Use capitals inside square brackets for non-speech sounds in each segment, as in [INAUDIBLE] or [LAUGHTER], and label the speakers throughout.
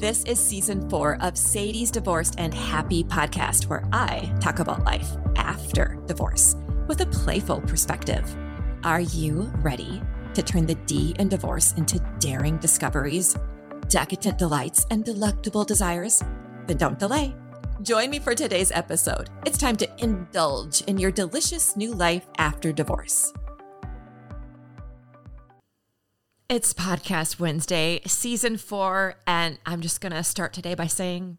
Speaker 1: This is season four of Sadie's Divorced and Happy podcast, where I talk about life after divorce with a playful perspective. Are you ready to turn the D in divorce into daring discoveries, decadent delights, and delectable desires? Then don't delay. Join me for today's episode. It's time to indulge in your delicious new life after divorce. It's Podcast Wednesday, season four, and I'm just going to start today by saying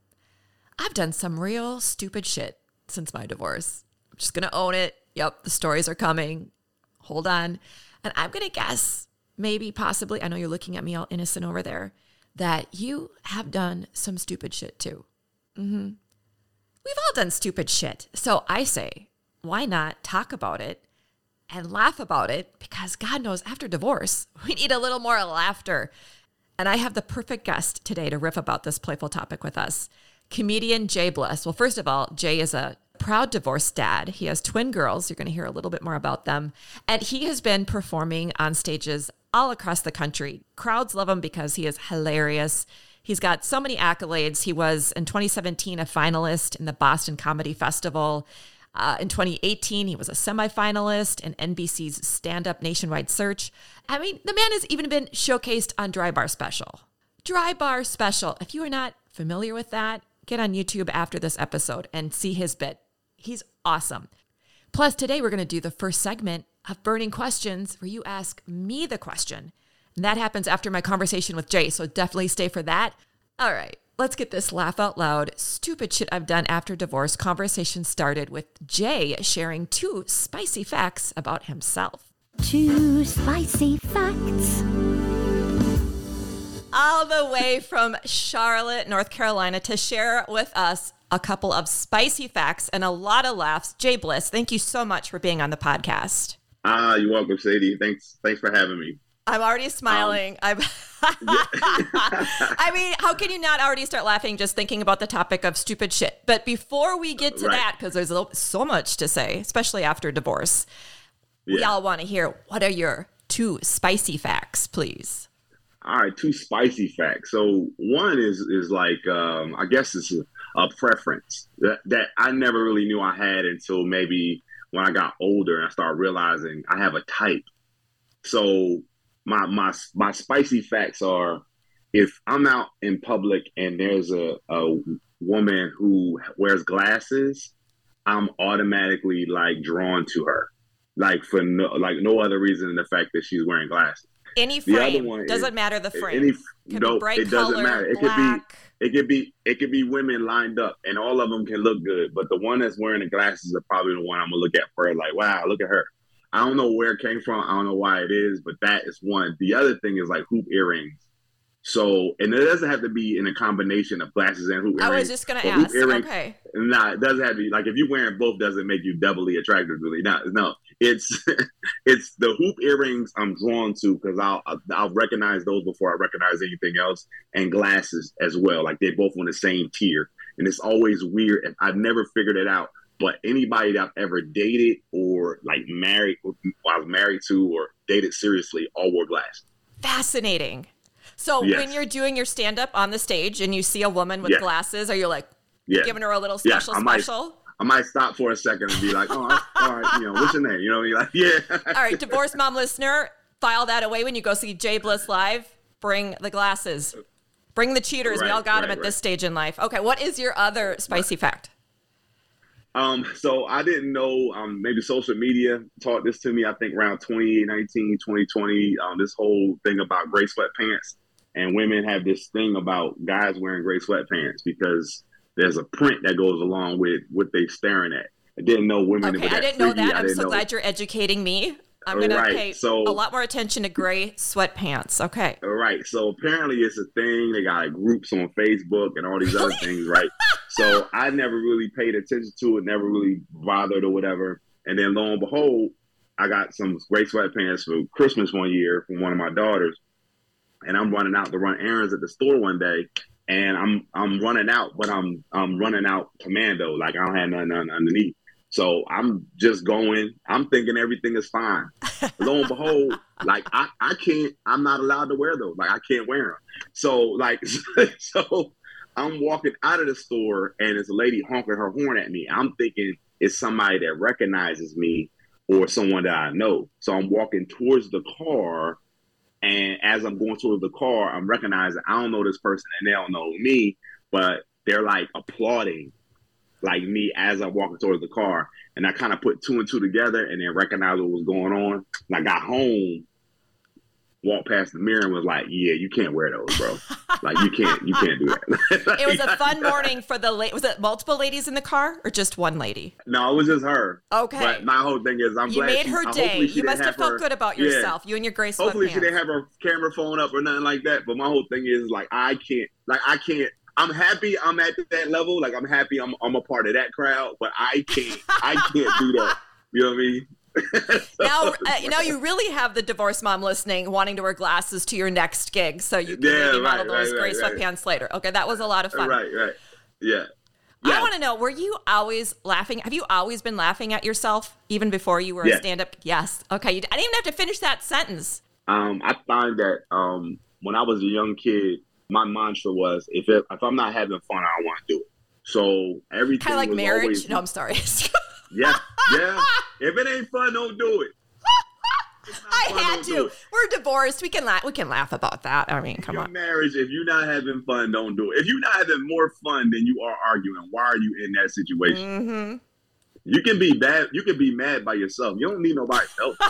Speaker 1: I've done some real stupid shit since my divorce. I'm just going to own it. Yep, the stories are coming. Hold on. And I'm going to guess, maybe, possibly, I know you're looking at me all innocent over there, that you have done some stupid shit too. Mm-hmm. We've all done stupid shit. So I say, why not talk about it and laugh about it because God knows after divorce, [LAUGHS] we need a little more laughter. And I have the perfect guest today to riff about this playful topic with us comedian J Bliss. Well, first of all, J is a proud divorced dad. He has twin girls. You're going to hear a little bit more about them. And he has been performing on stages all across the country. Crowds love him because he is hilarious. He's got so many accolades. He was in 2017 a finalist in the Boston Comedy Festival. Uh, in 2018, he was a semifinalist in NBC's Stand Up Nationwide Search. I mean, the man has even been showcased on Dry Bar Special. Dry Bar Special. If you are not familiar with that, get on YouTube after this episode and see his bit. He's awesome. Plus, today we're going to do the first segment of Burning Questions where you ask me the question. And that happens after my conversation with J, so definitely stay for that. All right. Let's get this laugh out loud, stupid shit I've done after divorce conversation started with J sharing two spicy facts about himself.
Speaker 2: Two spicy facts.
Speaker 1: All the way from Charlotte, North Carolina, to share with us a couple of spicy facts and a lot of laughs. J Bliss, thank you so much for being on the podcast.
Speaker 3: Ah, you're welcome, Sadie. Thanks, thanks for having me.
Speaker 1: I'm already smiling. Um, I'm. [LAUGHS] I mean, how can you not already start laughing just thinking about the topic of stupid shit? But before we get to right. that, because there's so much to say, especially after divorce, yeah. we all want to hear what are your two spicy facts, please.
Speaker 3: All right, two spicy facts. So one is is like um, I guess it's a, a preference that, that I never really knew I had until maybe when I got older and I started realizing I have a type. So my my my spicy facts are if I'm out in public and there's a, a woman who wears glasses, I'm automatically like drawn to her, like for no like no other reason than the fact that she's wearing glasses.
Speaker 1: Any frame doesn't is, matter the frame. Any,
Speaker 3: could it doesn't color, matter. It black. could be it could be it could be women lined up, and all of them can look good. But the one that's wearing the glasses are probably the one I'm gonna look at first. Like, wow, look at her. I don't know where it came from. I don't know why it is, but that is one. The other thing is like hoop earrings. So, and it doesn't have to be in a combination of glasses and hoop earrings.
Speaker 1: I was just going to ask. Earrings, okay.
Speaker 3: Nah, it doesn't have to be like if you're wearing both, doesn't make you doubly attractive. Really, no, no. It's [LAUGHS] it's the hoop earrings I'm drawn to because I'll I'll recognize those before I recognize anything else, and glasses as well. Like they're both on the same tier, and it's always weird. And I've never figured it out but anybody that I've ever dated or like married, I was married to or dated seriously, all wore glasses.
Speaker 1: Fascinating. So yes. when you're doing your stand up on the stage and you see a woman with yes. glasses, are you like yeah. giving her a little special yeah, I special?
Speaker 3: Might, I might stop for a second and be like, oh, all right, you know, what's your name? You know what I mean? Like, yeah. [LAUGHS]
Speaker 1: all right, divorce mom listener, file that away when you go see J Bliss live. Bring the glasses. Bring the cheaters. Right, we all got right, them at right. this stage in life. Okay, what is your other spicy fact?
Speaker 3: Um, so I didn't know, um, maybe social media taught this to me, I think around 2019, 2020, um, this whole thing about gray sweatpants and women have this thing about guys wearing gray sweatpants because there's a print that goes along with what they're staring at. I didn't know women.
Speaker 1: Okay, I didn't know that. I'm so know. glad you're educating me. I'm going right. to pay so, a lot more attention to gray sweatpants. Okay.
Speaker 3: All right. So apparently it's a thing. They got groups on Facebook and all these other [LAUGHS] things, right? So I never really paid attention to it, never really bothered or whatever. And then lo and behold, I got some gray sweatpants for Christmas one year from one of my daughters. And I'm running out to run errands at the store one day. And I'm I'm running out, but I'm I'm running out commando, like I don't have nothing underneath. So I'm just going. I'm thinking everything is fine. [LAUGHS] Lo and behold, like I, I can't. I'm not allowed to wear those. Like I can't wear them. So like [LAUGHS] so, I'm walking out of the store and there's a lady honking her horn at me. I'm thinking it's somebody that recognizes me or someone that I know. So I'm walking towards the car, and as I'm going towards the car, I'm recognizing I don't know this person and they don't know me, but they're like applauding like me as I'm walking towards the car. And I kind of put two and two together and then recognized what was going on. And I got home, walked past the mirror and was like, Yeah, you can't wear those, bro. like you can't you can't do that. [LAUGHS]
Speaker 1: it was a fun morning for the late was it multiple ladies in the car or just one lady?
Speaker 3: No, it was just her.
Speaker 1: Okay.
Speaker 3: But my whole thing is I'm
Speaker 1: You
Speaker 3: glad
Speaker 1: made
Speaker 3: she-
Speaker 1: her day. You must have felt
Speaker 3: her-
Speaker 1: good about
Speaker 3: Yeah.
Speaker 1: yourself. You and your grace.
Speaker 3: Hopefully she
Speaker 1: sweatpants.
Speaker 3: didn't have her camera phone up or nothing like that. But my whole thing is like I can't like I can't I'm happy I'm at that level. Like I'm happy I'm I'm a part of that crowd, but I can't I can't do that. You know what I mean? [LAUGHS]
Speaker 1: now, uh, now you really have the divorced mom listening, wanting to wear glasses to your next gig, so you can
Speaker 3: Yeah,
Speaker 1: maybe
Speaker 3: right,
Speaker 1: model those
Speaker 3: right,
Speaker 1: gray
Speaker 3: right,
Speaker 1: sweatpants later. Okay, that was a lot of fun.
Speaker 3: Right, right. Yeah.
Speaker 1: I want to know: Were you always laughing? Have you always been laughing at yourself, even before you were a stand-up? Yes. Okay. You, I didn't even have to finish that sentence.
Speaker 3: Um, I find that um, when I was a young kid, my mantra was if it, if I'm not having fun, I don't want to do it. So everything
Speaker 1: Kind of like marriage.
Speaker 3: always-
Speaker 1: No, I'm sorry. [LAUGHS] [LAUGHS]
Speaker 3: yeah, yeah. If it ain't fun, don't do it. If it's not
Speaker 1: I
Speaker 3: fun,
Speaker 1: had to. We're divorced. We can laugh. We can laugh about that. I mean, come
Speaker 3: Your
Speaker 1: on.
Speaker 3: marriage, if you're not having fun, don't do it. If you're not having more fun than you are arguing, why are you in that situation?
Speaker 1: hmm
Speaker 3: You can be bad. You can be mad by yourself. You don't need nobody else. [LAUGHS]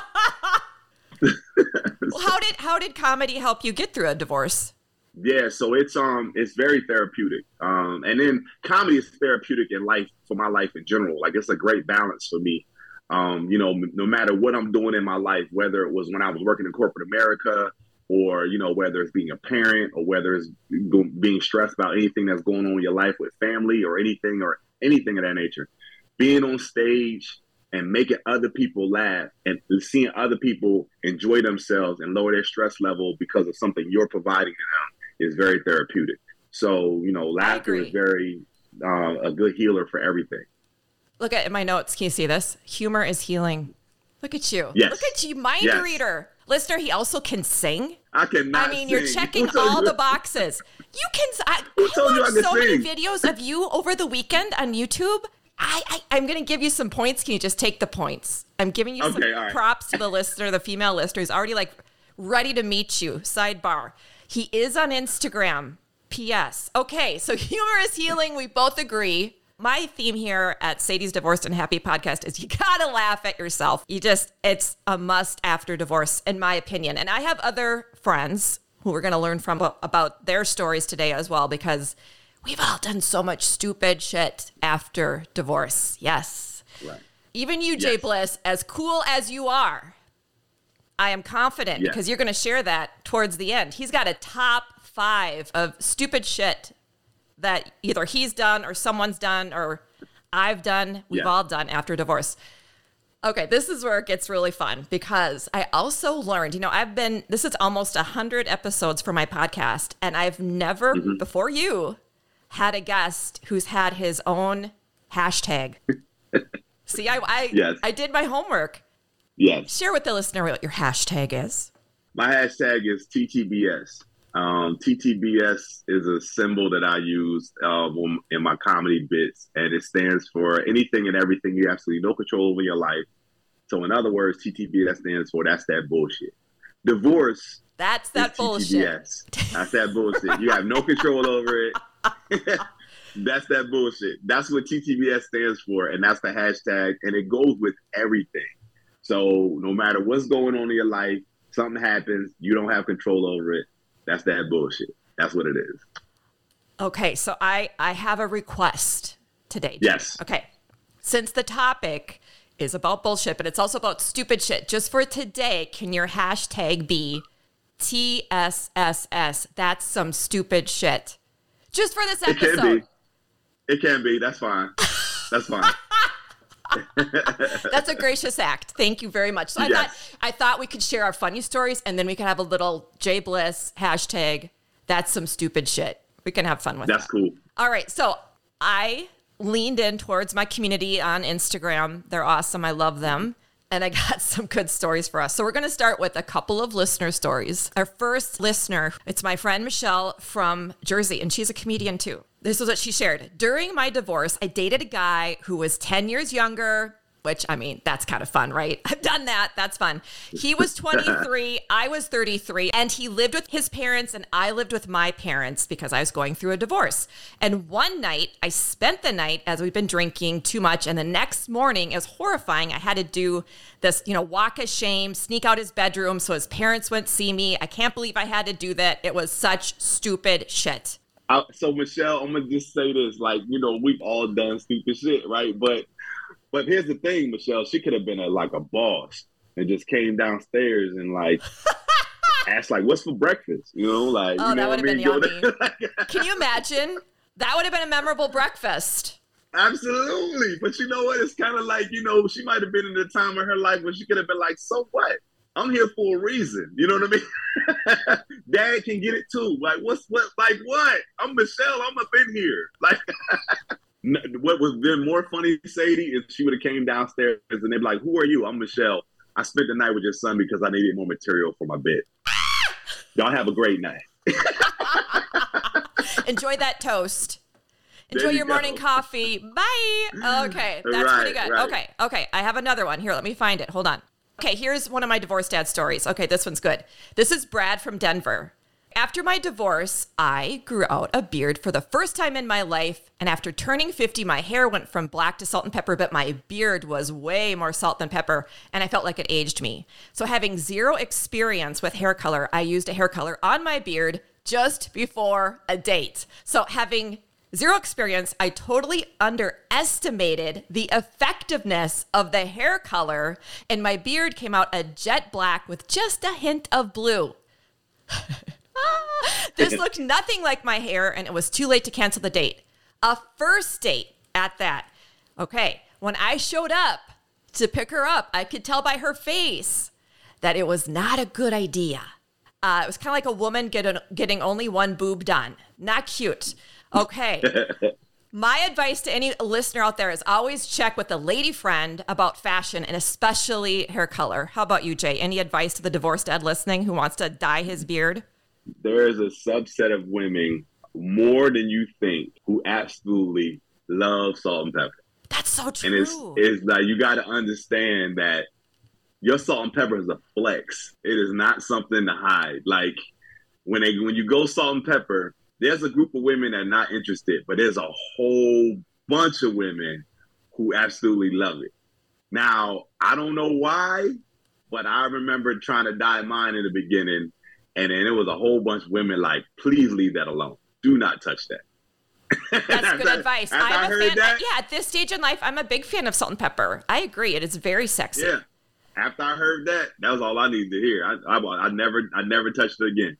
Speaker 1: Well, how did how did comedy help you get through a divorce?
Speaker 3: Yeah, so it's um it's very therapeutic. Um and then comedy is therapeutic in life for my life in general. Like it's a great balance for me. Um, you know, no matter what I'm doing in my life, whether it was when I was working in corporate America or, you know, whether it's being a parent or whether it's being stressed about anything that's going on in your life with family or anything or anything of that nature. Being on stage and making other people laugh and seeing other people enjoy themselves and lower their stress level because of something you're providing to them is very therapeutic. So, you know, laughter is very uh, a good healer for everything.
Speaker 1: Look at my notes. Can you see this? Humor is healing. Look at you.
Speaker 3: Yes.
Speaker 1: Look at you, mind
Speaker 3: Yes.
Speaker 1: reader. Listener, he also can sing.
Speaker 3: I cannot.
Speaker 1: I mean, you're checking all
Speaker 3: you-
Speaker 1: the [LAUGHS] boxes. You can. I, I
Speaker 3: I
Speaker 1: watched
Speaker 3: could
Speaker 1: so many videos of you over the weekend on YouTube. I, I I'm going to give you some points. Can you just take the points? I'm giving you some
Speaker 3: Okay, all right.
Speaker 1: props to the listener, the female listener, who's already like ready to meet you. Sidebar: He is on Instagram. P.S. Okay, so [LAUGHS] humor is healing. We both agree. My theme here at Sadie's Divorced and Happy podcast is you gotta laugh at yourself. You just, it's a must after divorce, in my opinion. And I have other friends who we're gonna learn from about their stories today as well, because we've all done so much stupid shit after divorce. Yes.
Speaker 3: Right.
Speaker 1: Even you, J
Speaker 3: Yes.
Speaker 1: Bliss, as cool as you are, I am confident because you're going to share that towards the end. He's got a top five of stupid shit that either he's done or someone's done or I've done, we've
Speaker 3: Yeah.
Speaker 1: all done after divorce. Okay, this is where it gets really fun because I also learned, you know, I've been, this is almost 100 episodes for my podcast, and I've never,
Speaker 3: Mm-hmm.
Speaker 1: before you, had a guest who's had his own hashtag. [LAUGHS] See, I, I,
Speaker 3: Yes.
Speaker 1: I did my homework.
Speaker 3: Yes.
Speaker 1: Share with the listener what your hashtag is.
Speaker 3: My hashtag is TTBS. Um, TTBS is a symbol that I use um, in my comedy bits, and it stands for anything and everything you absolutely no control over your life. So, in other words, TTBS stands for that's that bullshit. Divorce
Speaker 1: That's that bullshit.
Speaker 3: TTBS. That's that bullshit. You have no control over it. [LAUGHS] that's that bullshit. That's what TTBS stands for, and that's the hashtag, and it goes with everything. So no matter what's going on in your life, something happens, you don't have control over it. That's that bullshit. That's what it is.
Speaker 1: Okay, so I I have a request today.
Speaker 3: Yes.
Speaker 1: Okay. Since the topic is about bullshit, but it's also about stupid shit. Just for today, can your hashtag be TSSS? That's some stupid shit. Just for this episode.
Speaker 3: It can be. It can be. That's fine. That's fine. [LAUGHS]
Speaker 1: That's a gracious act. Thank you very much. So I
Speaker 3: Yes.
Speaker 1: thought I thought we could share our funny stories and then we could have a little J Bliss hashtag. That's some stupid shit. We can have fun with
Speaker 3: That's
Speaker 1: that.
Speaker 3: cool.
Speaker 1: All right. So I leaned in towards my community on Instagram. They're awesome. I love them. And I got [LAUGHS] some good stories for us. So we're going to start with a couple of listener stories. Our first listener, it's my friend Michelle from Jersey, and she's a comedian too. This is what she shared. During my divorce, I dated a guy who was 10 years younger, which I mean, that's kind of fun, right? [LAUGHS] I've done that. That's fun. He was 23, I was 33, and he lived with his parents, and I lived with my parents because I was going through a divorce. And one night, I spent the night as we've been drinking too much, and the next morning, is horrifying. I had to do this, you know, walk of shame, sneak out his bedroom so his parents wouldn't see me. I can't believe I had to do that. It was such stupid shit.
Speaker 3: I, so Michelle, I'm gonna just say this: like, you know, we've all done stupid shit, right? But but here's the thing, Michelle. She could have been a like a boss and just came downstairs and like [LAUGHS] asked like, "What's for breakfast?" You know, like
Speaker 1: oh,
Speaker 3: you know
Speaker 1: that would have been yummy. [LAUGHS] Can you imagine? That would have been a memorable breakfast.
Speaker 3: Absolutely, but you know what? It's kind of like you know she might have been in a time in her life where she could have been like, "So what? I'm here for a reason." You know what I mean? [LAUGHS] Dad can get it too. Like, what's what? Like, what? I'm Michelle. I'm up in here. Like. What was been more funny, Sadie, is she would have came downstairs and they'd be like, "Who are you?" I'm Michelle. I spent the night with your son because I needed more material for my bed. [LAUGHS] Y'all have a great night. [LAUGHS]
Speaker 1: Enjoy that toast. Enjoy
Speaker 3: you
Speaker 1: your morning coffee. Bye. Mm. Okay, that's
Speaker 3: Right,
Speaker 1: pretty good.
Speaker 3: right.
Speaker 1: Okay, okay. I have another one. Here, let me find it. Hold on. Okay, here's one of my divorced dad stories. Okay, this one's good. This is Brad from Denver. After my divorce, I grew out a beard for the first time in my life. And after turning 50, my hair went from black to salt and pepper, but my beard was way more salt than pepper. And I felt like it aged me. So, having zero experience with hair color, I used a hair color on my beard just before a date. So, having zero experience, I totally underestimated the effectiveness of the hair color. And my beard came out a jet black with just a hint of blue. [LAUGHS] [LAUGHS] this looked nothing like my hair, and it was too late to cancel the date. A first date at that. Okay, when I showed up to pick her up, I could tell by her face that it was not a good idea. Uh, it was kind of like a woman getting, getting only one boob done. Not cute. Okay. [LAUGHS] My advice to any listener out there is always check with a lady friend about fashion and especially hair color. How about you, J? Any advice to the divorced dad listening who wants to dye his beard?
Speaker 3: There is a subset of women more than you think who absolutely love salt and pepper.
Speaker 1: That's so
Speaker 3: And
Speaker 1: true.
Speaker 3: it's it's like you got to understand that your salt and pepper is a flex. It is not something to hide. Like when they when you go salt and pepper, there's a group of women that are not interested, but there's a whole bunch of women who absolutely love it. Now I don't know why, but I remember trying to dye mine in the beginning, and then it was a whole bunch of women like, "Please leave that alone. Do not touch that." [LAUGHS]
Speaker 1: That's good
Speaker 3: After-
Speaker 1: advice.
Speaker 3: I
Speaker 1: I'm a
Speaker 3: heard
Speaker 1: fan.
Speaker 3: that-
Speaker 1: yeah, at this stage in life, I'm a big fan of salt and pepper. I agree. It is very sexy.
Speaker 3: Yeah. After I heard that, that was all I needed to hear. I, I, I never, I never touched it again.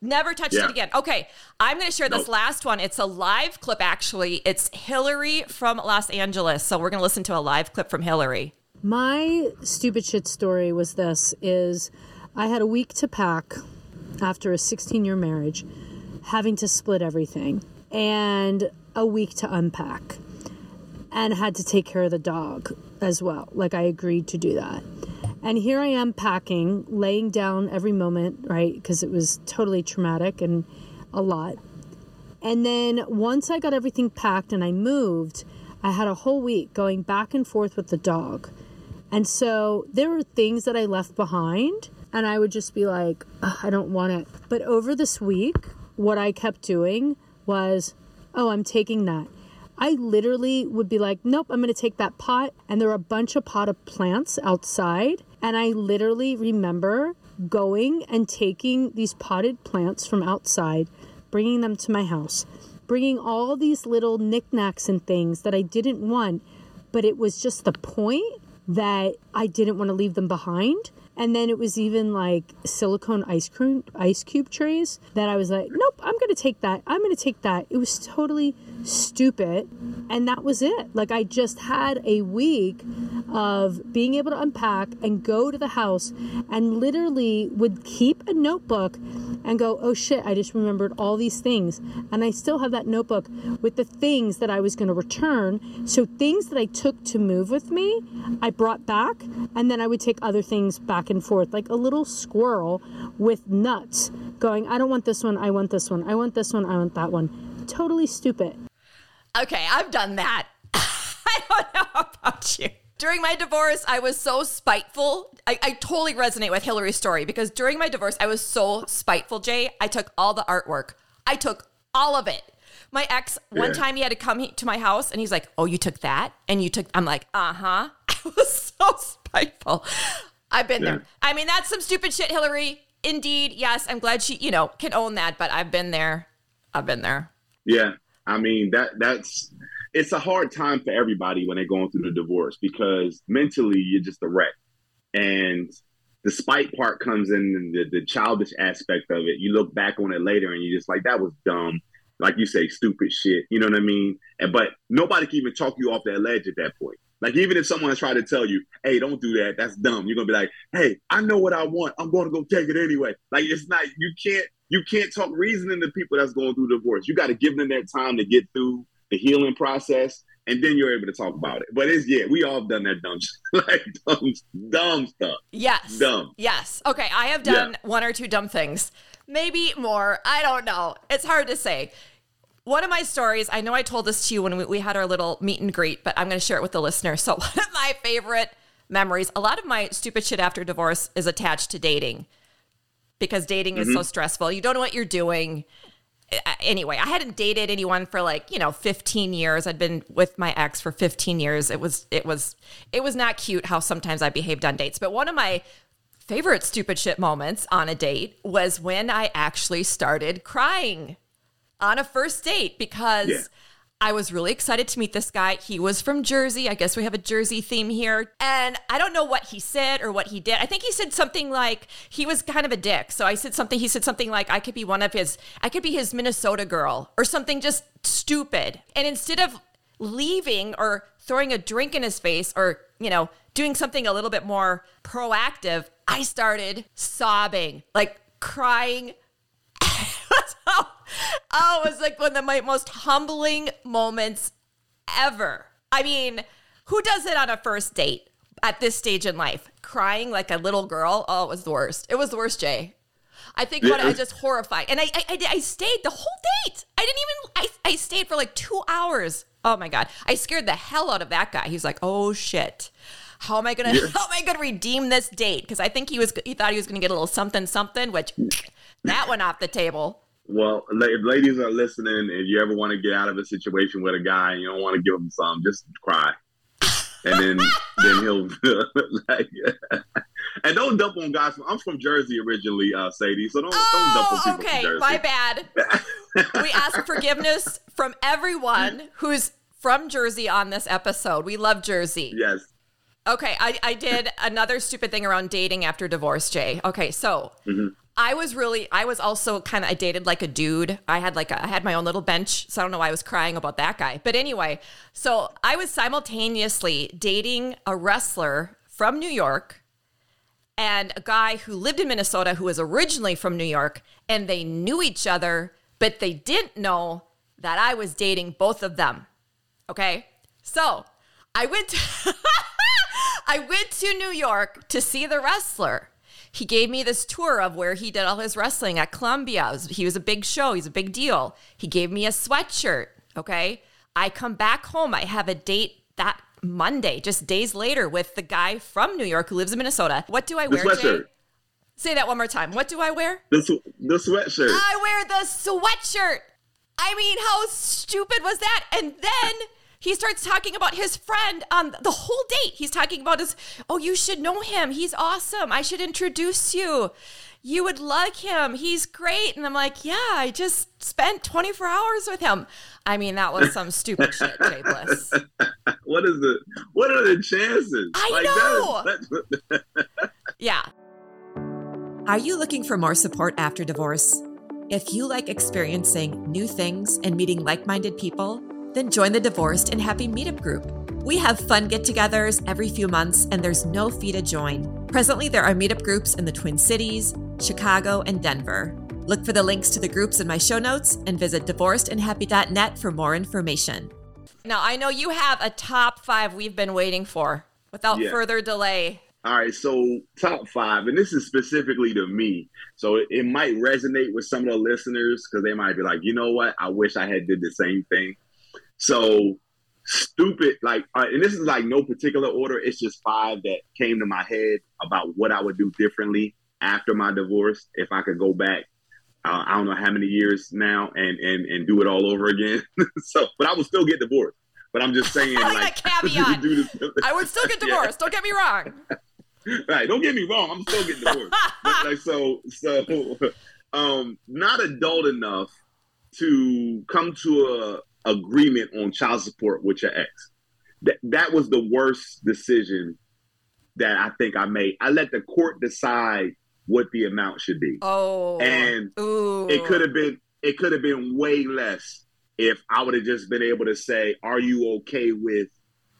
Speaker 1: Never touched
Speaker 3: Yeah.
Speaker 1: it again. Okay, I'm going to share this
Speaker 3: Nope.
Speaker 1: last one. It's a live clip, actually. It's Hillary from Los Angeles. So we're going to listen to a live clip from Hillary.
Speaker 4: My stupid shit story was this is I had a week to pack after a 16 year marriage, having to split everything, and a week to unpack, and had to take care of the dog as well. Like I agreed to do that. And here I am packing, laying down every moment, right? Because it was totally traumatic and a lot. And then once I got everything packed and I moved, I had a whole week going back and forth with the dog. And so there were things that I left behind, and I would just be like, I don't want it. But over this week, what I kept doing was, oh, I'm taking that. I literally would be like, nope, I'm going to take that pot. And there were a bunch of potted plants outside. And I literally remember going and taking these potted plants from outside, bringing them to my house, bringing all these little knickknacks and things that I didn't want. But it was just the point that I didn't want to leave them behind. And then it was even like silicone ice cream ice cube trays that I was like, nope, I'm gonna take that. I'm gonna take that. It was totally stupid. And that was it. Like I just had a week of being able to unpack and go to the house and literally would keep a notebook and go, oh shit, I just remembered all these things. And I still have that notebook with the things that I was going to return. So things that I took to move with me, I brought back. And then I would take other things back and forth, like a little squirrel with nuts going, I don't want this one, I want this one, I want this one, I want that one. Totally stupid.
Speaker 1: Okay, I've done that. [LAUGHS] I don't know about you. During my divorce, I was so spiteful. I, I totally resonate with Hillary's story because during my divorce, I was so spiteful, J. I took all the artwork, I took all of it. My ex, one
Speaker 3: Yeah.
Speaker 1: time he had to come to my house and he's like, Oh, you took that? And you took, I'm like, Uh huh. [LAUGHS] I was so spiteful. I've been
Speaker 3: Yeah.
Speaker 1: there. I mean, that's some stupid shit, Hillary. Indeed. Yes. I'm glad she, you know, can own that, but I've been there. I've been there.
Speaker 3: Yeah, I mean that that's it's a hard time for everybody when they're going through the divorce because mentally you're just a wreck, and the spite part comes in the, the childish aspect of it. You look back on it later and you're just like that was dumb, like you say, stupid shit. You know what I mean? And but nobody can even talk you off that ledge at that point. Like even if someone tried to tell you, "Hey, don't do that. That's dumb," you're gonna be like, "Hey, I know what I want. I'm to go take it anyway." Like it's not. You can't. You can't talk reasoning to people that's going through divorce. You got to give them that time to get through the healing process, and then you're able to talk about it. But it's yeah, we all done that dumb, [LAUGHS] like dumb, dumb stuff.
Speaker 1: Yes.
Speaker 3: Dumb.
Speaker 1: Yes. Okay. I have done one or two dumb things. Maybe more. I don't know. It's hard to say. One of my stories, I know I told this to you when we, we had our little meet and greet, but I'm going to share it with the listener. So, [LAUGHS] one of my favorite memories, a lot of my stupid shit after divorce is attached to dating because dating is so mm-hmm. stressful. You don't know what you're doing. Anyway, I hadn't dated anyone for like, you know, 15 years. I'd been with my ex for 15 years. It was it was it was not cute how sometimes I behaved on dates. But one of my favorite stupid shit moments on a date was when I actually started crying on a first date because
Speaker 3: Yeah.
Speaker 1: I was really excited to meet this guy. He was from Jersey. I guess we have a Jersey theme here. And I don't know what he said or what he did. I think he said something like he was kind of a dick. So I said something, he said something like I could be one of his, I could be his Minnesota girl or something just stupid. And instead of leaving or throwing a drink in his face or, you know, doing something a little bit more proactive, I started sobbing, like crying oh, it was like one of my most humbling moments ever. I mean, who does it on a first date at this stage in life? Crying like a little girl? Oh, it was the worst. It was the worst, J. I think what I just horrified. And I, I, I, I stayed the whole date. I didn't even, I, I stayed for like two hours. Oh my God. I scared the hell out of that guy. He's like, oh shit. How am I gonna how am I gonna redeem this date? Because I think he was he thought he was gonna get a little something something, which that went off the table.
Speaker 3: Well, if ladies are listening, if you ever want to get out of a situation with a guy and you don't want to give him some, just cry, and then [LAUGHS] then he'll [LAUGHS] like, [LAUGHS] and don't dump on guys. I'm from Jersey originally, uh, Sadie, so don't don't dump on
Speaker 1: Oh,
Speaker 3: people from
Speaker 1: okay.
Speaker 3: Jersey.
Speaker 1: My bad. we ask forgiveness from everyone who's from Jersey on this episode. We love Jersey.
Speaker 3: Yes.
Speaker 1: Okay, I, I did another stupid thing around dating after divorce, J. Okay, so I was really, I was also kind of, I dated like a dude. I had like, a, I had my own little bench, so I don't know why I was crying about that guy. But anyway, so I was simultaneously dating a wrestler from New York and a guy who lived in Minnesota who was originally from New York, and they knew each other, but they didn't know that I was dating both of them. Okay, so I went. [LAUGHS] I went to New York to see the wrestler. He gave me this tour of where he did all his wrestling at Columbia. Was- he was a big show. He's a big deal. He gave me a sweatshirt. Okay. I come back home. I have a date that Monday, just days later, with the guy from New York who lives in Minnesota. What do I
Speaker 3: The
Speaker 1: wear, J?
Speaker 3: sweatshirt.
Speaker 1: Say that one more time. What do I wear?
Speaker 3: The, sw- the sweatshirt.
Speaker 1: I wear the sweatshirt. I mean, how stupid was that? And then he starts talking about his friend on the whole date. He's talking about his, oh, you should know him. He's awesome. I should introduce you. You would like him. He's great. And I'm like, yeah, I just spent 24 hours with him. I mean, that was some stupid shit, J Bliss. [LAUGHS]
Speaker 3: what is the? What are the chances?
Speaker 1: I
Speaker 3: that is- that's- [LAUGHS]
Speaker 1: Yeah.
Speaker 5: Are you looking for more support after divorce? If you like experiencing new things and meeting like minded people, then join the Divorced and Happy Meetup group. We have fun get togethers every few months, and there's no fee to join. Presently, there are meetup groups in the Twin Cities, Chicago, and Denver. Look for the links to the groups in my show notes and visit divorcedandhappy.net for more information.
Speaker 1: Now, I know you have a top five we've been waiting for without
Speaker 3: Yeah.
Speaker 1: further delay.
Speaker 3: All right, so top five, and this is specifically to me, so it, it might resonate with some of the listeners because they might be like, you know what, I wish I had did the same thing. So stupid, like, uh, and this is like no particular order. It's just five that came to my head about what I would do differently after my divorce if I could go back. Uh, I don't know how many years now and and and do it all over again. [LAUGHS] so, but I would still get divorced. But I'm just saying, [LAUGHS]
Speaker 1: I like
Speaker 3: like,
Speaker 1: caveat. [LAUGHS] I would still get
Speaker 3: Yeah.
Speaker 1: divorced. Don't get me wrong.
Speaker 3: right don't get me wrong i'm still getting divorced but like so so um not adult enough to come to a agreement on child support with your ex that that was the worst decision that i think i made i let the court decide what the amount should be
Speaker 1: Oh.
Speaker 3: And
Speaker 1: Ooh.
Speaker 3: it could have been it could have been way less if I would have just been able to say, "Are you okay with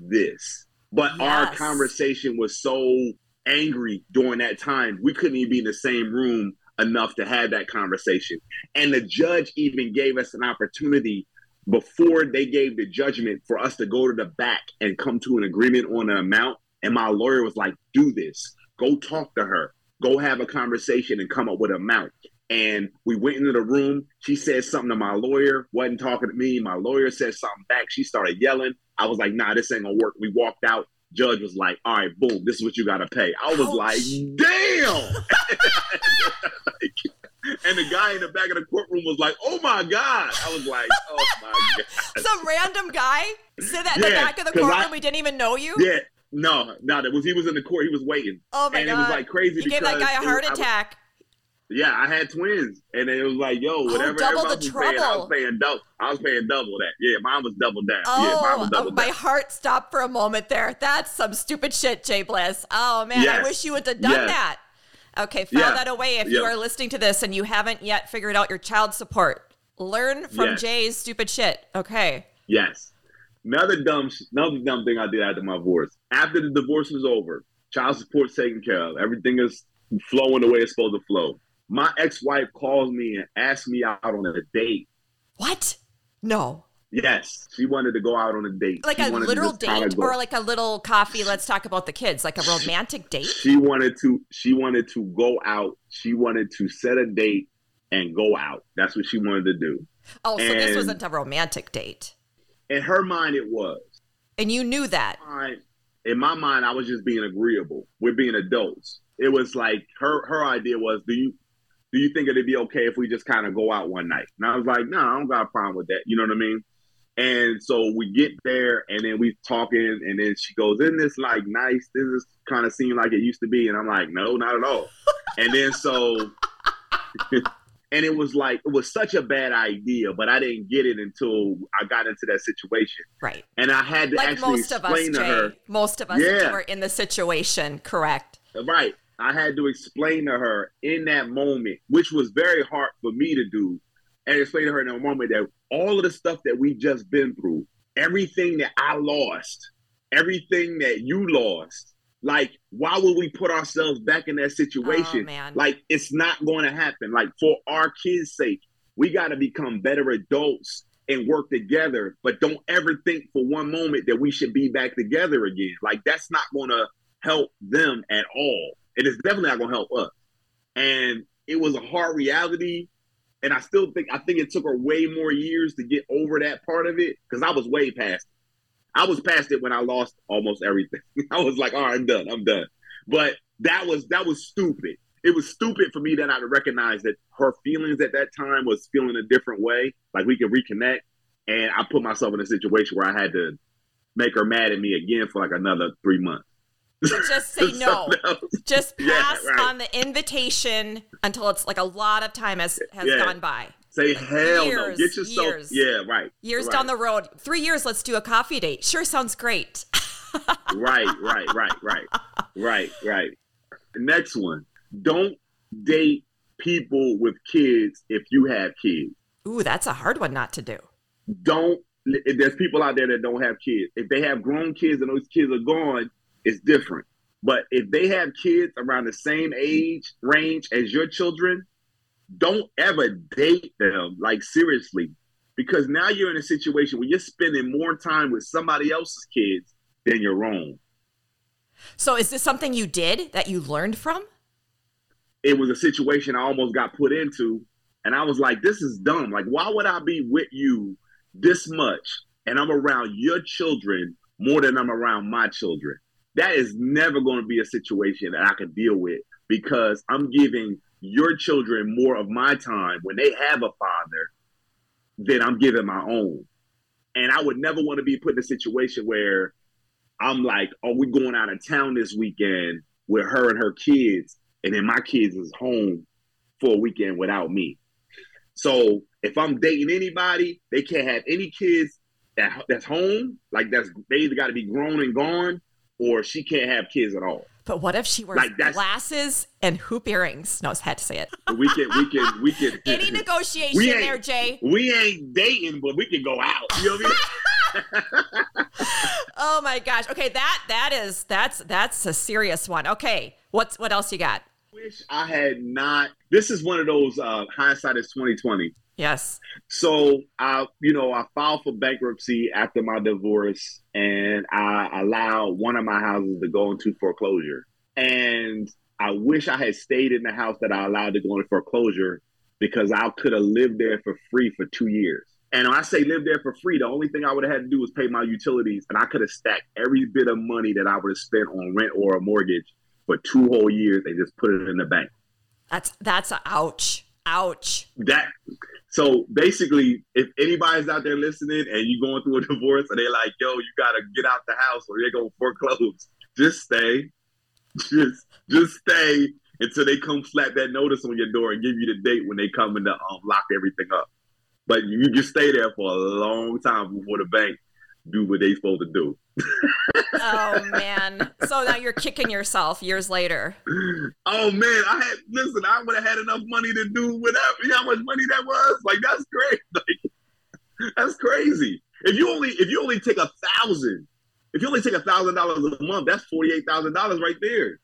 Speaker 3: this?" But our conversation was so angry during that time, we couldn't even be in the same room enough to have that conversation. And the judge even gave us an opportunity before they gave the judgment for us to go to the back and come to an agreement on an amount. And my lawyer was like, "Do this. Go talk to her. Go have a conversation and come up with an amount." And we went into the room. She said something to my lawyer, wasn't talking to me. My lawyer said something back. She started yelling. I was like, nah, this ain't gonna work. We walked out. Judge was like, all right, boom, this is what you gotta pay. I was
Speaker 1: Ouch.
Speaker 3: like, damn. [LAUGHS] and the guy in the back of the courtroom was like, oh my God. I was like, oh my [LAUGHS] God.
Speaker 1: Some random guy said that in the back of the courtroom.
Speaker 3: I-
Speaker 1: we didn't even know you.
Speaker 3: Yeah, no, no, that was he was in the court, he was waiting.
Speaker 1: Oh my
Speaker 3: and
Speaker 1: god!
Speaker 3: it was like crazy
Speaker 1: You gave that guy a heart
Speaker 3: was-
Speaker 1: attack.
Speaker 3: Yeah, I had twins, and it was like, yo, oh, whatever
Speaker 1: double the
Speaker 3: was paying, I was paying double. I was paying double that. Yeah, mine was double down. yeah, mine
Speaker 1: Oh, oh, my
Speaker 3: down.
Speaker 1: heart stopped for a moment there. That's some stupid shit, J Bliss. Oh man, I wish you would have done
Speaker 3: Yes.
Speaker 1: that. Okay, file
Speaker 3: Yeah.
Speaker 1: that away if you are listening to this and you haven't yet figured out your child support. Learn from
Speaker 3: Yes.
Speaker 1: J's stupid shit. Okay.
Speaker 3: Yes. Another dumb, another dumb thing I did after my divorce. After the divorce was over, child support's taken care of. Everything is flowing the way it's supposed to flow. My ex-wife calls me and asks me out on a date.
Speaker 1: What? No.
Speaker 3: Yes, she wanted to go out on a date.
Speaker 1: Like
Speaker 3: She
Speaker 1: a literal date or like a little coffee, let's talk about the kids, like a romantic date?
Speaker 3: she wanted to. She wanted to go out. She wanted to set a date and go out. That's what she wanted to do.
Speaker 1: Oh, so this wasn't a romantic date.
Speaker 3: In her mind, it was.
Speaker 1: And you knew that.
Speaker 3: in my mind, I was just being agreeable. We're being adults. It was like her her idea was, do you do you think it'd be okay if we just kind of go out one night? And I was like, no, I don't got a problem with that. You know what I mean? And so we get there, and then we talking, and then she goes, "Isn't this like nice? This is kind of seem like it used to be." And I'm like, "No, not at all." and then so, [LAUGHS] and it was like it was such a bad idea, but I didn't get it until I got into that situation,
Speaker 1: Right.
Speaker 3: and I had to
Speaker 1: Like
Speaker 3: actually
Speaker 1: most of us,
Speaker 3: explain to
Speaker 1: J.
Speaker 3: her.
Speaker 1: Most of us
Speaker 3: Yeah.
Speaker 1: were in the situation, correct.
Speaker 3: Right. I had to explain to her in that moment, which was very hard for me to do, and explain to her in a moment that all of the stuff that we just been through, everything that I lost, everything that you lost, like why would we put ourselves back in that situation?
Speaker 1: Oh, man.
Speaker 3: Like it's not going to happen. Like for our kids' sake, we got to become better adults and work together. But don't ever think for one moment that we should be back together again. Like that's not going to help them at all. It is definitely not going to help us. And it was a hard reality. And I still think I think it took her way more years to get over that part of it because I was way past it. I was past it when I lost almost everything. [LAUGHS] I was like, all right, I'm done. I'm done. But that was that was stupid. It was stupid for me to not recognize that her feelings at that time was feeling a different way. Like we could reconnect. And I put myself in a situation where I had to make her mad at me again for like another three months.
Speaker 1: Just say [LAUGHS] no. Just [LAUGHS]
Speaker 3: Yeah,
Speaker 1: pass
Speaker 3: right.
Speaker 1: on the invitation until it's like a lot of time has has
Speaker 3: Yeah.
Speaker 1: gone by.
Speaker 3: Say hell no.
Speaker 1: Years,
Speaker 3: Get yourself.
Speaker 1: years.
Speaker 3: Yeah, right.
Speaker 1: Years
Speaker 3: right.
Speaker 1: down the road, three years, let's do a coffee date. Sure sounds great.
Speaker 3: right, right, right, right, right, right. Next one. Don't date people with kids if you have kids.
Speaker 1: Ooh, that's a hard one not to do.
Speaker 3: Don't there's people out there that don't have kids. If they have grown kids and those kids are gone, it's different. But if they have kids around the same age range as your children, don't ever date them like seriously because now you're in a situation where you're spending more time with somebody else's kids than your own.
Speaker 1: So is this something you did that you learned from?
Speaker 3: It was a situation I almost got put into and I was like this is dumb. Like why would I be with you this much and I'm around your children more than I'm around my children? That is never going to be a situation that I can deal with because I'm giving your children more of my time when they have a father than I'm giving my own. And I would never want to be put in a situation where I'm like, oh, we going out of town this weekend with her and her kids, and then my kids is home for a weekend without me. So if I'm dating anybody, they can't have any kids that, that's home. Like that's they either got to be grown and gone, or she can't have kids at all.
Speaker 1: But what if she wears like glasses and hoop earrings? No, I had to say it. [LAUGHS]
Speaker 3: We can, we can, we can. [LAUGHS]
Speaker 1: Any negotiation we there, J?
Speaker 3: We ain't dating, but we can go out. You know what I
Speaker 1: mean? [LAUGHS] oh my gosh. Okay, that that is that's that's a serious one. Okay, what's what else you got?
Speaker 3: Wish I had not. This is one of those uh, hindsight is twenty twenty.
Speaker 1: Yes.
Speaker 3: So I, you know, I filed for bankruptcy after my divorce, and I allowed one of my houses to go into foreclosure. And I wish I had stayed in the house that I allowed to go into foreclosure because I could have lived there for free for two years. And when I say live there for free, the only thing I would have had to do was pay my utilities, and I could have stacked every bit of money that I would have spent on rent or a mortgage for two whole years and just put it in the bank.
Speaker 1: That's that's a ouch. Ouch.
Speaker 3: That so basically, if anybody's out there listening and you're going through a divorce and they're like, yo, you gotta get out the house or they're gonna foreclose, just stay. [LAUGHS] Just just stay until they come slap that notice on your door and give you the date when they come in to um, lock everything up. But you just stay there for a long time before the bank do what they supposed to do.
Speaker 1: oh [LAUGHS] man! So now you're kicking yourself years later.
Speaker 3: Oh man, I had listen. I would have had enough money to do whatever. You know how much money that was? Like that's great. [LAUGHS] Like that's crazy. If you only if you only take a thousand, if you only take a thousand dollars a month, that's forty eight thousand dollars right there.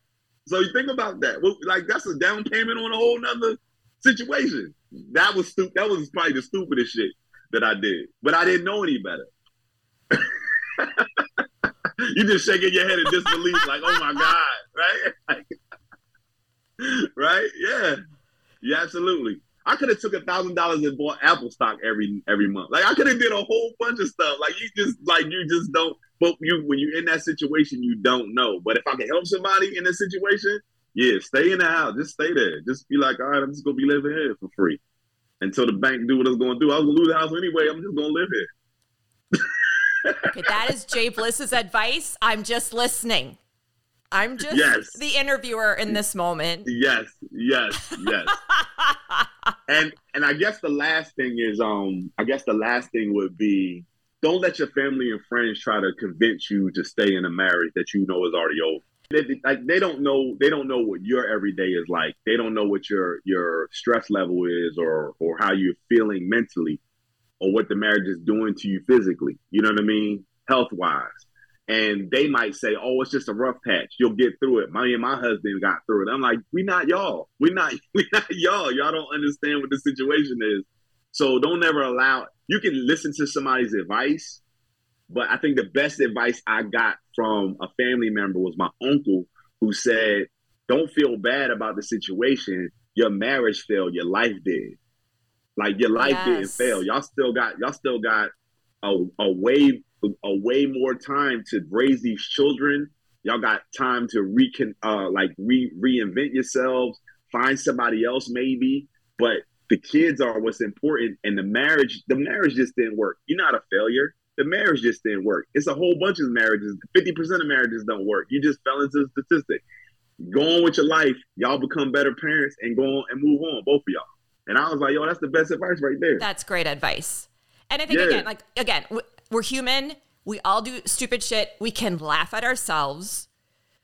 Speaker 3: So you think about that. Like that's a down payment on a whole nother situation. That was stupid. That was probably the stupidest shit that I did. But I didn't know any better. [LAUGHS] you just shaking your head in disbelief, like, oh my God, right? [LAUGHS] Right? Yeah. Yeah, absolutely. I could have took a thousand dollars and bought Apple stock every every month. Like I could have did a whole bunch of stuff. Like you just like you just don't. But you when you're in that situation, you don't know. But if I can help somebody in this situation, yeah, stay in the house. Just stay there. Just be like, all right, I'm just gonna be living here for free until the bank do what it's gonna do. I was gonna lose the house anyway. I'm just gonna live here. [LAUGHS]
Speaker 1: okay, that is J Bliss's advice. I'm just listening. I'm just
Speaker 3: yes.
Speaker 1: the interviewer in this moment.
Speaker 3: Yes, yes, yes. [LAUGHS] and and I guess the last thing is um I guess the last thing would be don't let your family and friends try to convince you to stay in a marriage that you know is already over. They, like they don't know they don't know what your everyday is like. They don't know what your your stress level is or or how you're feeling mentally or what the marriage is doing to you physically. You know what I mean? Health wise. And they might say, "Oh, it's just a rough patch. You'll get through it." My and my husband got through it. I'm like, "We not y'all. We not [LAUGHS] we not y'all. Y'all don't understand what the situation is. So don't ever allow. You can listen to somebody's advice, but I think the best advice I got from a family member was my uncle, who said, "Don't feel bad about the situation. Your marriage failed. Your life did." Like your life yes. didn't fail. Y'all still got y'all still got a, a way a way more time to raise these children. Y'all got time to recon uh like re reinvent yourselves, find somebody else maybe. But the kids are what's important and the marriage, the marriage just didn't work. You're not a failure. The marriage just didn't work. It's a whole bunch of marriages. 50% of marriages don't work. You just fell into the statistic. Go on with your life. Y'all become better parents and go on and move on, both of y'all. And I was like, yo, that's the best advice right there.
Speaker 1: That's great advice. And I think, yeah. again, like, again, we're human. We all do stupid shit. We can laugh at ourselves.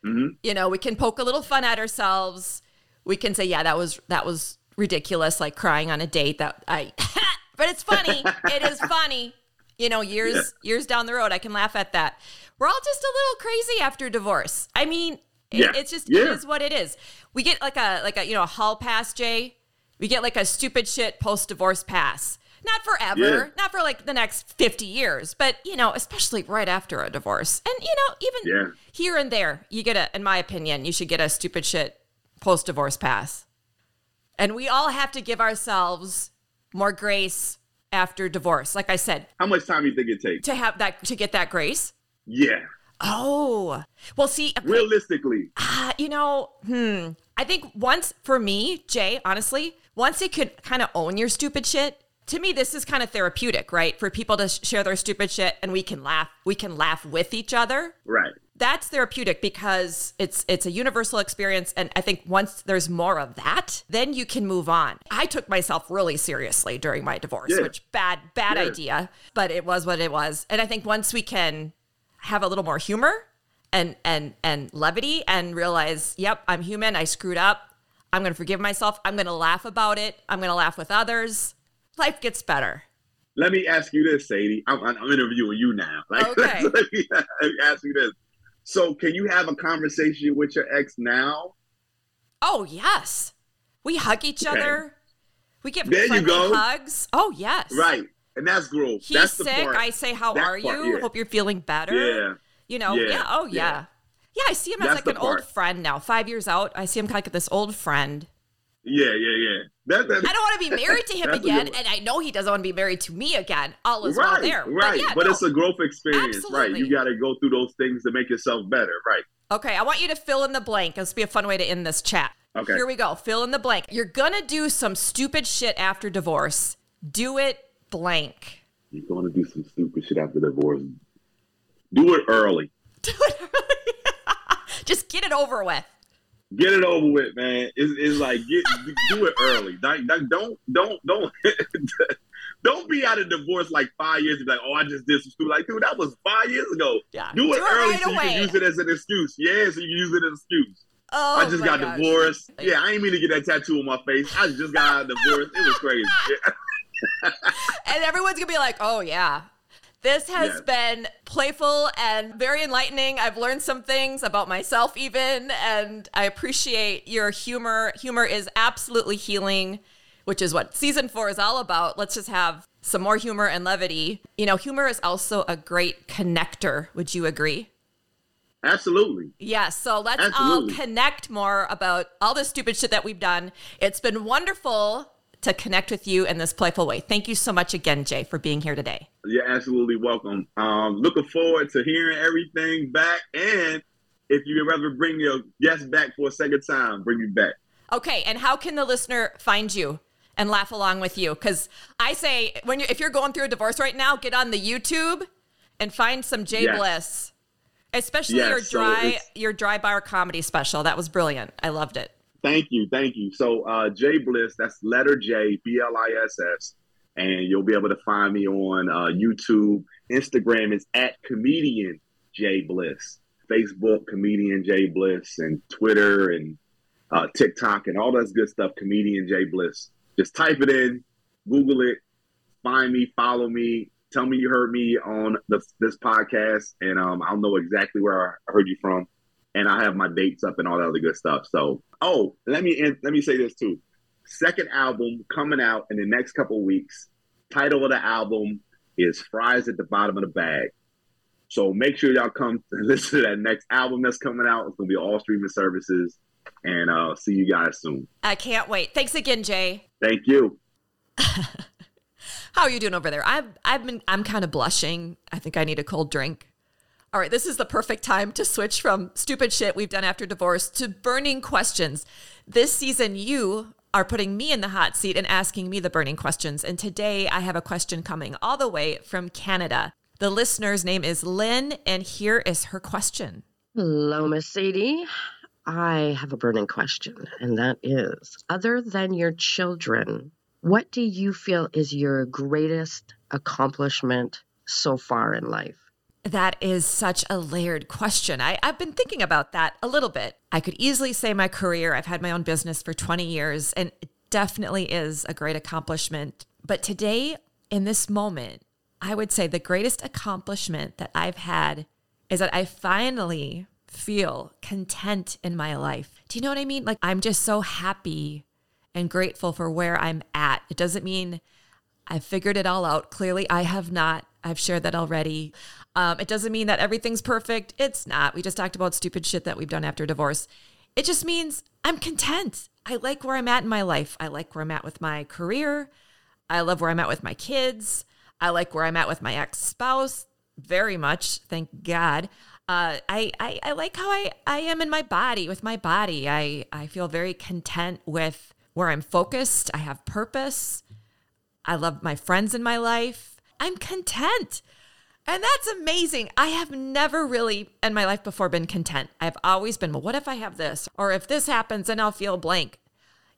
Speaker 1: Mm-hmm. You know, we can poke a little fun at ourselves. We can say, yeah, that was, that was ridiculous, like crying on a date that I, [LAUGHS] but it's funny. it is [LAUGHS] funny. You know, years years down the road, I can laugh at that. We're all just a little crazy after divorce. I mean, it-
Speaker 3: Yeah.
Speaker 1: it's just
Speaker 3: Yeah.
Speaker 1: it is what it is. We get like a like a you know a hall pass, J. We get like a stupid shit post divorce pass. Not forever,
Speaker 3: Yeah.
Speaker 1: not for like the next 50 years, but you know, especially right after a divorce. And you know, even
Speaker 3: Yeah.
Speaker 1: here and there, you get a in my opinion, you should get a stupid shit post divorce pass. And we all have to give ourselves more grace after divorce. Like I said,
Speaker 3: How much time do you think it takes?
Speaker 1: to have that to get that grace.
Speaker 3: Yeah,
Speaker 1: Oh, well, see, okay,
Speaker 3: realistically,
Speaker 1: uh, you know, hmm. I think once for me, J, honestly, once you could kind of own your stupid shit. To me, this is kind of therapeutic, right? For people to sh- share their stupid shit, and we can laugh. We can laugh with each other.
Speaker 3: right?
Speaker 1: That's therapeutic because it's it's a universal experience, and I think once there's more of that, then you can move on. I took myself really seriously during my divorce,
Speaker 3: Yeah.
Speaker 1: which bad bad
Speaker 3: Yeah.
Speaker 1: idea, but it was what it was. And I think once we can have a little more humor and and and levity and realize, yep, I'm human. I screwed up. I'm going to forgive myself. I'm going to laugh about it. I'm going to laugh with others. Life gets better.
Speaker 3: Let me ask you this, Sadie. I'm, I'm interviewing you now. [LAUGHS] Like,
Speaker 1: Okay. [LAUGHS]
Speaker 3: let, me, let me ask you this. So, can you have a conversation with your ex now?
Speaker 1: Oh yes, we hug each
Speaker 3: Okay.
Speaker 1: other. We give
Speaker 3: There you
Speaker 1: friendly
Speaker 3: go.
Speaker 1: hugs. Oh yes,
Speaker 3: Right, and that's growth.
Speaker 1: He's
Speaker 3: that's the
Speaker 1: sick.
Speaker 3: part.
Speaker 1: I say, "How are
Speaker 3: part,
Speaker 1: you?
Speaker 3: yeah.
Speaker 1: Hope you're feeling better."
Speaker 3: Yeah,
Speaker 1: You know,
Speaker 3: Yeah.
Speaker 1: yeah. Oh, yeah.
Speaker 3: Yeah.
Speaker 1: Yeah. I see him as
Speaker 3: That's
Speaker 1: like an old friend now. Five years out, I see him kind of like this old friend.
Speaker 3: yeah, yeah, yeah. That, that,
Speaker 1: I don't want to be married to [LAUGHS] him again, and I know he doesn't want to be married to me again. All is
Speaker 3: right,
Speaker 1: well there.
Speaker 3: right.
Speaker 1: yeah,
Speaker 3: but
Speaker 1: no.
Speaker 3: it's a growth experience, right? You got to go through those things to make yourself better, right?
Speaker 1: okay. I want you to fill in the blank. This will be a fun way to end this chat.
Speaker 3: Okay.
Speaker 1: Here we go. Fill in the blank. You're gonna do some stupid shit after divorce. Do it blank.
Speaker 3: You're going to do some stupid shit after divorce. Do it early. [LAUGHS]
Speaker 1: Do it. [LAUGHS] Just get it over with.
Speaker 3: Get it over with, man. It's, it's like get do it early. Like, like, don't don't don't [LAUGHS] don't be out of divorce like five years and be like, oh, I just did some stupid. Like, dude, that was five years ago.
Speaker 1: Yeah.
Speaker 3: Do it
Speaker 1: Do it
Speaker 3: early
Speaker 1: right
Speaker 3: so you
Speaker 1: away.
Speaker 3: can use it as an excuse. Yeah, so you can use it as an excuse.
Speaker 1: Oh,
Speaker 3: I just got
Speaker 1: gosh.
Speaker 3: divorced. Yeah, I ain't mean to get that tattoo on my face. I just got divorced. It was crazy. [LAUGHS]
Speaker 1: and everyone's gonna be like, "Oh yeah, this has been playful and very enlightening. I've learned some things about myself, even, and I appreciate your humor. Humor is absolutely healing, which is what season four is all about. Let's just have some more humor and levity. You know, humor is also a great connector. Would you agree?
Speaker 3: Absolutely.
Speaker 1: Yes, so let's
Speaker 3: Absolutely.
Speaker 1: all connect more about all the stupid shit that we've done. It's been wonderful to connect with you in this playful way. Thank you so much again, J, for being here today.
Speaker 3: You're absolutely welcome. Um, looking forward to hearing everything back. And if you ever bring your guest back for a second time, bring me back.
Speaker 1: Okay, and how can the listener find you and laugh along with you? Because I say, when you if you're going through a divorce right now, get on the YouTube and find some J
Speaker 3: Yes.
Speaker 1: Bliss, especially
Speaker 3: Yes,
Speaker 1: your dry
Speaker 3: it's-
Speaker 1: your dry bar comedy special. That was brilliant. I loved it.
Speaker 3: Thank you, thank you. So uh, J Bliss, that's letter J B L I S S, and you'll be able to find me on uh, YouTube. Instagram is at comedian J Bliss. Facebook comedian J Bliss, and Twitter and uh, TikTok and all that good stuff. Comedian J Bliss. Just type it in, Google it, find me, follow me. Tell me you heard me on the, this podcast, and um, I'll know exactly where I heard you from and I have my dates up and all that other good stuff. So, oh, let me let me say this too. Second album coming out in the next couple of weeks. Title of the album is "Fries at the Bottom of the Bag." So make sure y'all come [LAUGHS] listen to that next album that's coming out. It's gonna be all streaming services, and uh, see you guys soon.
Speaker 1: I can't wait. Thanks again, J.
Speaker 3: Thank you. [LAUGHS]
Speaker 1: How are you doing over there? I've I've been I'm kind of blushing. I think I need a cold drink. All right, this is the perfect time to switch from stupid shit we've done after divorce to burning questions. This season you are putting me in the hot seat and asking me the burning questions. And today I have a question coming all the way from Canada. The listener's name is Lynn, and here is her question.
Speaker 6: Hello, Miss Sadie. I have a burning question, and that is other than your children, what do you feel is your greatest accomplishment so far in life?
Speaker 1: That is such a layered question. I, I've been thinking about that a little bit. I could easily say my career. I've had my own business for 20 years, and it definitely is a great accomplishment. But today, in this moment, I would say the greatest accomplishment that I've had is that I finally feel content in my life. Do you know what I mean? Like, I'm just so happy and grateful for where I'm at. It doesn't mean I've figured it all out. Clearly, I have not. I've shared that already. Um, it doesn't mean that everything's perfect. It's not. We just talked about stupid shit that we've done after divorce. It just means I'm content. I like where I'm at in my life. I like where I'm at with my career. I love where I'm at with my kids. I like where I'm at with my ex spouse very much. Thank God. Uh, I, I, I like how I, I am in my body with my body. I, I feel very content with where I'm focused. I have purpose. I love my friends in my life. I'm content. And that's amazing. I have never really in my life before been content. I've always been, well, what if I have this? Or if this happens, then I'll feel blank.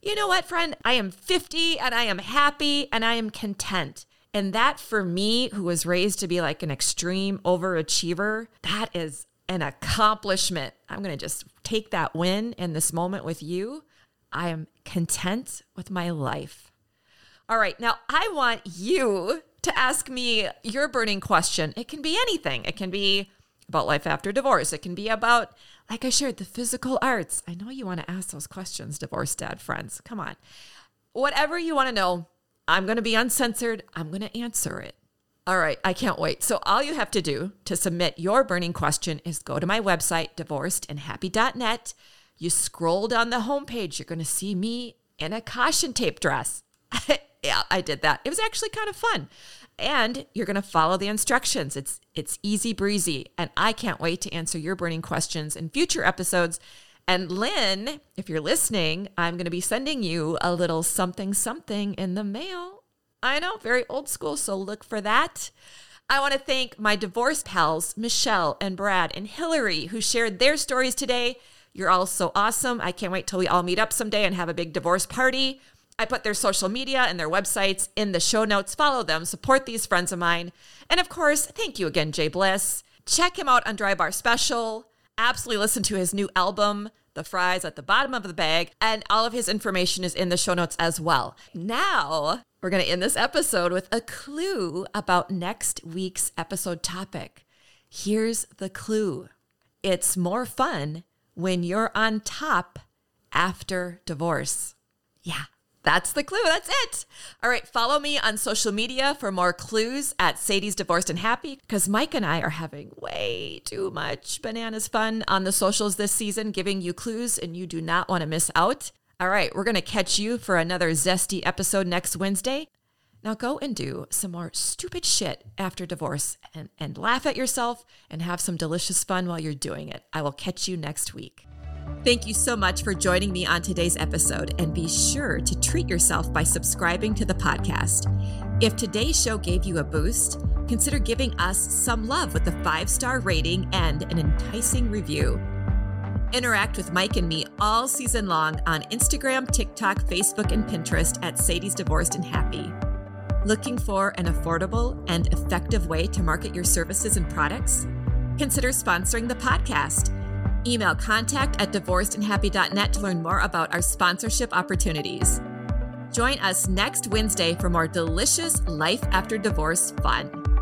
Speaker 1: You know what, friend? I am 50 and I am happy and I am content. And that for me, who was raised to be like an extreme overachiever, that is an accomplishment. I'm going to just take that win in this moment with you. I am content with my life. All right, now I want you to ask me your burning question. It can be anything, it can be about life after divorce, it can be about, like I shared, the physical arts. I know you want to ask those questions, divorce dad friends. Come on. Whatever you want to know, I'm going to be uncensored. I'm going to answer it. All right, I can't wait. So, all you have to do to submit your burning question is go to my website, divorcedandhappy.net. You scroll down the homepage, you're going to see me in a caution tape dress. [LAUGHS] yeah, I did that. It was actually kind of fun. And you're going to follow the instructions. It's it's easy breezy, and I can't wait to answer your burning questions in future episodes. And Lynn, if you're listening, I'm going to be sending you a little something something in the mail. I know, very old school, so look for that. I want to thank my divorce pals, Michelle and Brad and Hillary, who shared their stories today. You're all so awesome. I can't wait till we all meet up someday and have a big divorce party. I put their social media and their websites in the show notes. Follow them, support these friends of mine. And of course, thank you again, J Bliss. Check him out on Dry Bar Special absolutely listen to his new album, The Fries at the Bottom of the Bag, and all of his information is in the show notes as well. Now, we're going to end this episode with a clue about next week's episode topic. Here's the clue it's more fun when you're on top after divorce. Yeah, that's the clue. That's it. All right. Follow me on social media for more clues at Sadie's Divorced and Happy because Mike and I are having way too much bananas fun on the socials this season, giving you clues, and you do not want to miss out. All right. We're going to catch you for another zesty episode next Wednesday. Now go and do some more stupid shit after divorce and, and laugh at yourself and have some delicious fun while you're doing it. I will catch you next week. Thank you so much for joining me on today's episode, and be sure to treat yourself by subscribing to the podcast. If today's show gave you a boost, consider giving us some love with a five star rating and an enticing review. Interact with Mike and me all season long on Instagram, TikTok, Facebook, and Pinterest at Sadie's Divorced and Happy. Looking for an affordable and effective way to market your services and products? Consider sponsoring the podcast Email contact at divorcedandhappy.net to learn more about our sponsorship opportunities. Join us next Wednesday for more delicious life after divorce fun.